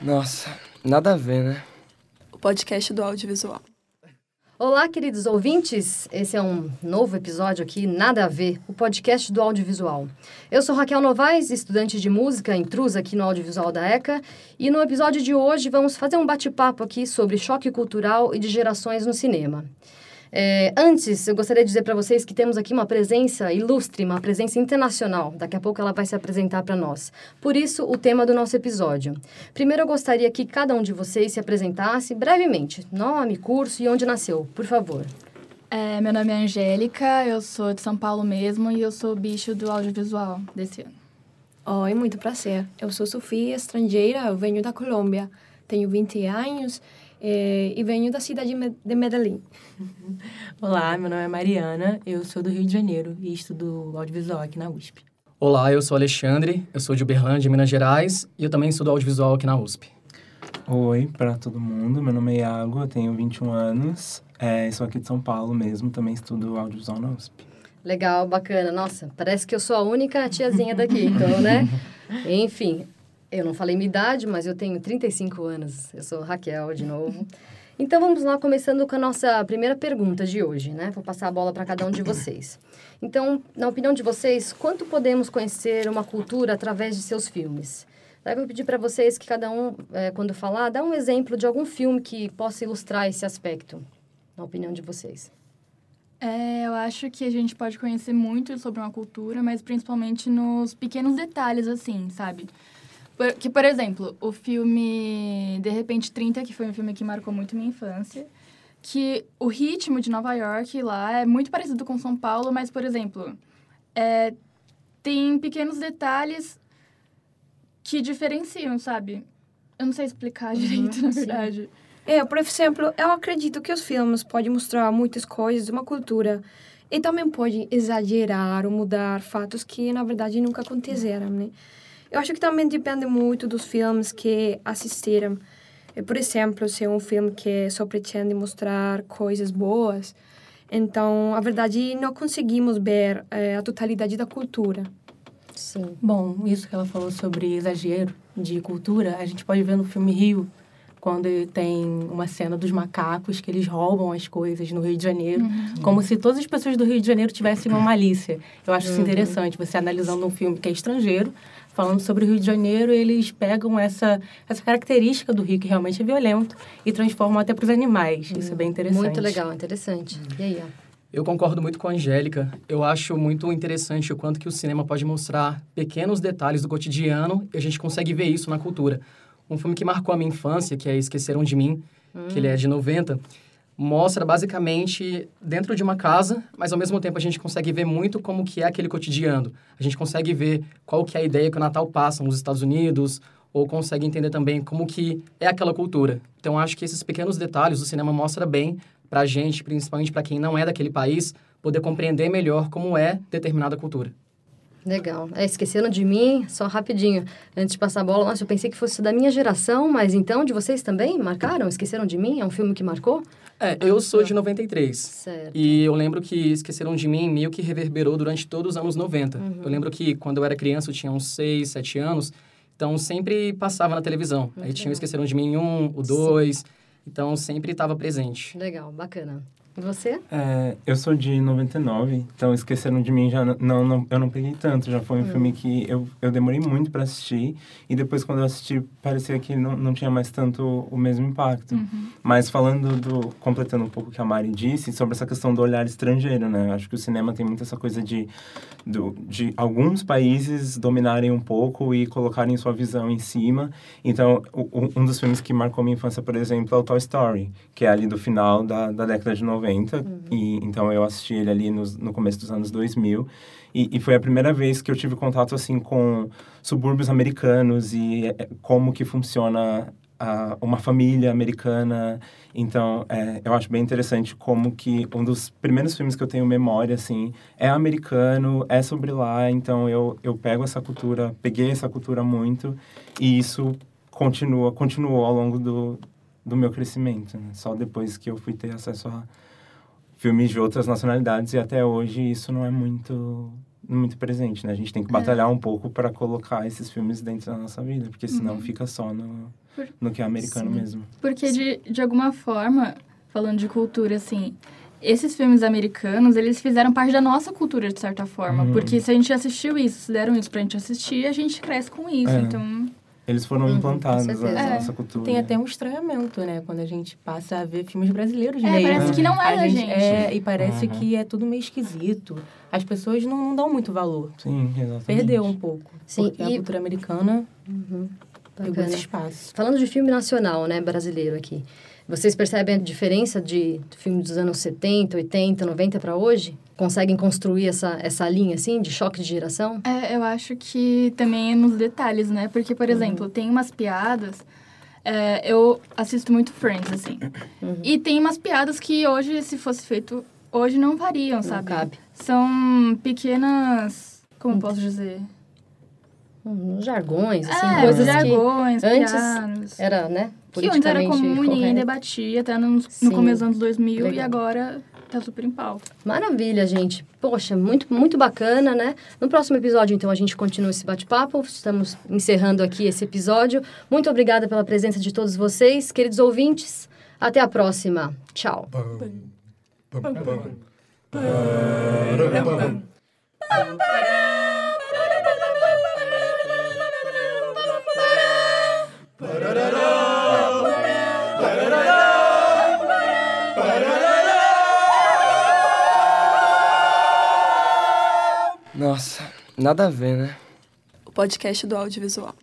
Nossa, nada a ver, né? O podcast do audiovisual. Olá, queridos ouvintes. Esse é um novo episódio aqui, Nada a Ver, o podcast do audiovisual. Eu sou Raquel Novaes, estudante de música intrusa aqui no audiovisual da ECA, e no episódio de hoje vamos fazer um bate-papo aqui sobre choque cultural e de gerações no cinema. É, antes, eu gostaria de dizer para vocês que temos aqui uma presença ilustre, uma presença internacional. Daqui a pouco ela vai se apresentar para nós. Por isso, o tema do nosso episódio. Primeiro, eu gostaria que cada um de vocês se apresentasse brevemente. Nome, curso e onde nasceu, por favor. É, meu nome é Angélica, eu sou de São Paulo mesmo e eu sou bicho do audiovisual desse ano. Oi, muito prazer. Eu sou Sofia, estrangeira, eu venho da Colômbia. Tenho 20 anos é, e venho da cidade de Medellín. Olá, meu nome é Mariana, eu sou do Rio de Janeiro e estudo audiovisual aqui na USP. Olá, eu sou Alexandre, eu sou de Uberlândia, Minas Gerais, e eu também estudo audiovisual aqui na USP. Oi para todo mundo, meu nome é Iago, eu tenho 21 anos, é, sou aqui de São Paulo mesmo, também estudo audiovisual na USP. Legal, bacana. Nossa, parece que eu sou a única tiazinha daqui, então, né? Enfim, eu não falei minha idade, mas eu tenho 35 anos. Eu sou Raquel, de novo. Então vamos lá, começando com a nossa primeira pergunta de hoje, né? Vou passar a bola para cada um de vocês. Então, na opinião de vocês, quanto podemos conhecer uma cultura através de seus filmes? Daí eu vou pedir para vocês que cada um, é, quando falar, dá um exemplo de algum filme que possa ilustrar esse aspecto, na opinião de vocês. É, eu acho que a gente pode conhecer muito sobre uma cultura, mas principalmente nos pequenos detalhes, assim, sabe? Por, que, por exemplo, o filme De Repente 30, que foi um filme que marcou muito minha infância, que o ritmo de Nova York lá é muito parecido com São Paulo, mas, por exemplo, é, tem pequenos detalhes que diferenciam, sabe? Eu não sei explicar direito, uhum, na verdade. É, por exemplo, eu acredito que os filmes podem mostrar muitas coisas de uma cultura e também podem exagerar ou mudar fatos que, na verdade, nunca aconteceram, né? Eu acho que também depende muito dos filmes que assistiram. Por exemplo, se é um filme que só pretende mostrar coisas boas, então, a verdade, não conseguimos ver é, a totalidade da cultura. Sim. Bom, isso que ela falou sobre exagero de cultura, a gente pode ver no filme Rio, quando tem uma cena dos macacos que eles roubam as coisas no Rio de Janeiro, uhum. como se todas as pessoas do Rio de Janeiro tivessem uma malícia. Eu acho uhum. isso interessante, você analisando um filme que é estrangeiro, falando sobre o Rio de Janeiro, eles pegam essa, essa característica do Rio, que realmente é violento, e transformam até para os animais. Hum, Isso é bem interessante. Muito legal, interessante. E aí, ó? Eu concordo muito com a Angélica. Eu acho muito interessante o quanto que o cinema pode mostrar pequenos detalhes do cotidiano e a gente consegue ver isso na cultura. Um filme que marcou a minha infância, que é Esqueceram de Mim, hum. que ele é de 90, mostra basicamente dentro de uma casa, mas ao mesmo tempo a gente consegue ver muito como que é aquele cotidiano. A gente consegue ver qual que é a ideia que o Natal passa nos Estados Unidos, ou consegue entender também como que é aquela cultura. Então acho que esses pequenos detalhes o cinema mostra bem para a gente, principalmente para quem não é daquele país, poder compreender melhor como é determinada cultura. Legal. É, esqueceram de mim, só rapidinho, antes de passar a bola. Nossa, eu pensei que fosse da minha geração, mas então de vocês também marcaram? Esqueceram de mim? É um filme que marcou? É, eu sou de 93. Certo. E eu lembro que Esqueceram de Mim meio que reverberou durante todos os anos 90. Uhum. Eu lembro que quando eu era criança, eu tinha uns 6, 7 anos, então sempre passava na televisão. Muito Aí tinha Esqueceram de Mim 1, o 2, então sempre estava presente. Legal, bacana. E você? É, eu sou de 99, então Esqueceram de Mim já não, não eu não peguei tanto. Já foi um hum. filme que eu, eu demorei muito para assistir. E depois, quando eu assisti, parecia que não, não tinha mais tanto o mesmo impacto. Uhum. Mas falando do... Completando um pouco o que a Mari disse, sobre essa questão do olhar estrangeiro, né? Acho que o cinema tem muito essa coisa de, do, de alguns países dominarem um pouco e colocarem sua visão em cima. Então, o, um dos filmes que marcou minha infância, por exemplo, é o Toy Story, que é ali do final da, da década de 90 90, uhum. e, então eu assisti ele ali no, no começo dos anos 2000. E, e, foi a primeira vez que eu tive contato, assim, com subúrbios americanos e é, como que funciona a uma família americana. Então, é, eu acho bem interessante como que um dos primeiros filmes que eu tenho memória, assim, é americano, é sobre lá. Então, eu, eu pego essa cultura, peguei essa cultura muito e isso continua, continuou ao longo do, do meu crescimento. Né? Só depois que eu fui ter acesso a filmes de outras nacionalidades e até hoje isso não é muito muito presente, né? A gente tem que batalhar é. um pouco para colocar esses filmes dentro da nossa vida, porque senão uhum. fica só no, no que é americano Sim. mesmo. Porque, de, de alguma forma, falando de cultura, assim, esses filmes americanos, eles fizeram parte da nossa cultura, de certa forma. Uhum. Porque se a gente assistiu isso, se deram isso pra gente assistir, a gente cresce com isso, é. então... Eles foram uhum, implantados na é. nossa cultura. Tem até um estranhamento, né? Quando a gente passa a ver filmes brasileiros é, mesmo. parece que não é a gente. É, e parece uhum. que é tudo meio esquisito. As pessoas não, não dão muito valor. Sim, exatamente. Perdeu um pouco. Sim, porque e... a cultura americana uhum. Pegou esse espaço. Falando de filme nacional, né? Brasileiro aqui. Vocês percebem a diferença de filme dos anos 70, 80, 90 para hoje? Conseguem construir essa, essa linha, assim, de choque de geração? É, eu acho que também é nos detalhes, né? Porque, por uhum. exemplo, tem umas piadas... É, eu assisto muito Friends, assim. Uhum. E tem umas piadas que hoje, se fosse feito hoje, não variam, não sabe? Cabe. São pequenas... Como posso dizer? Jargões, assim, é, coisas jargões, que antes piadas. era, né, que antes era comum, correto. ninguém debatia, até no, no começo dos anos 2000 Legal. e agora tá super em pauta. Maravilha, gente. Poxa, muito, muito bacana, né? No próximo episódio, então, a gente continua esse bate-papo. Estamos encerrando aqui esse episódio. Muito obrigada pela presença de todos vocês, queridos ouvintes. Até a próxima. Tchau. Nossa, nada a ver, né? O podcast do audiovisual.